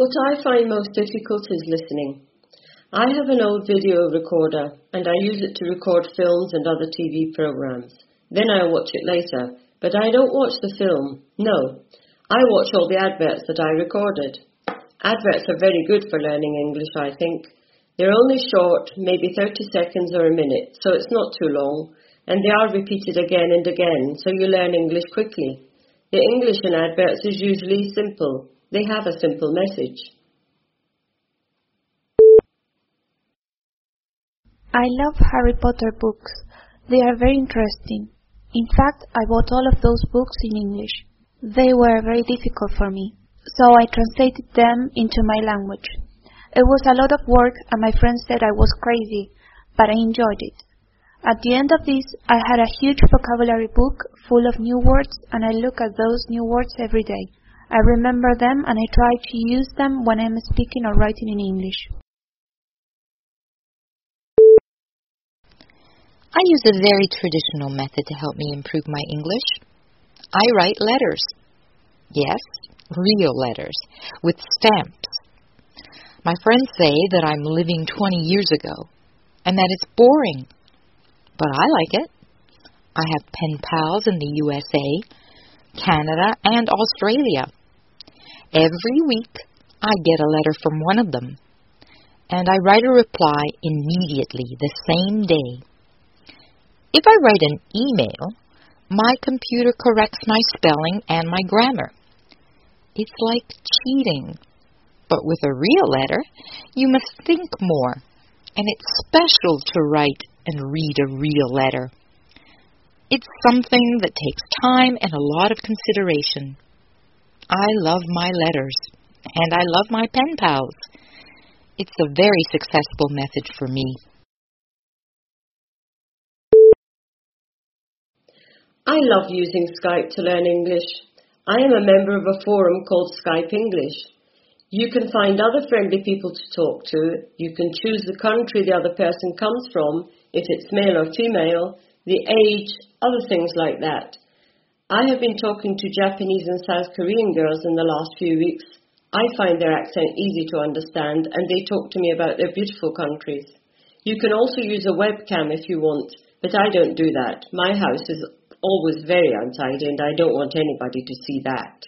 What I find most difficult is listening. I have an old video recorder and I use it to record films and other TV programs. Then I watch it later, but I don't watch the film. No, I watch all the adverts that I recorded. Adverts are very good for learning English, I think. They're only short, maybe 30 seconds or a minute, so it's not too long, and they are repeated again and again, so you learn English quickly. The English in adverts is usually simple. They have a simple message. I love Harry Potter books. They are very interesting. In fact, I bought all of those books in English. They were very difficult for me, so I translated them into my language. It was a lot of work and my friends said I was crazy, but I enjoyed it. At the end of this, I had a huge vocabulary book full of new words and I look at those new words every day. I remember them and I try to use them when I'm speaking or writing in English. I use a very traditional method to help me improve my English. I write letters. Yes, real letters, with stamps. My friends say that I'm living 20 years ago and that it's boring. But I like it. I have pen pals in the USA, Canada, and Australia. Every week I get a letter from one of them, and I write a reply immediately the same day. If I write an email, my computer corrects my spelling and my grammar. It's like cheating. But with a real letter, you must think more, and it's special to write and read a real letter. It's something that takes time and a lot of consideration. I love my letters, and I love my pen pals. It's a very successful method for me. I love using Skype to learn English. I am a member of a forum called Skype English. You can find other friendly people to talk to. You can choose the country the other person comes from, if it's male or female, the age, other things like that. I have been talking to Japanese and South Korean girls in the last few weeks. I find their accent easy to understand and they talk to me about their beautiful countries. You can also use a webcam if you want, but I don't do that. My house is always very untidy and I don't want anybody to see that.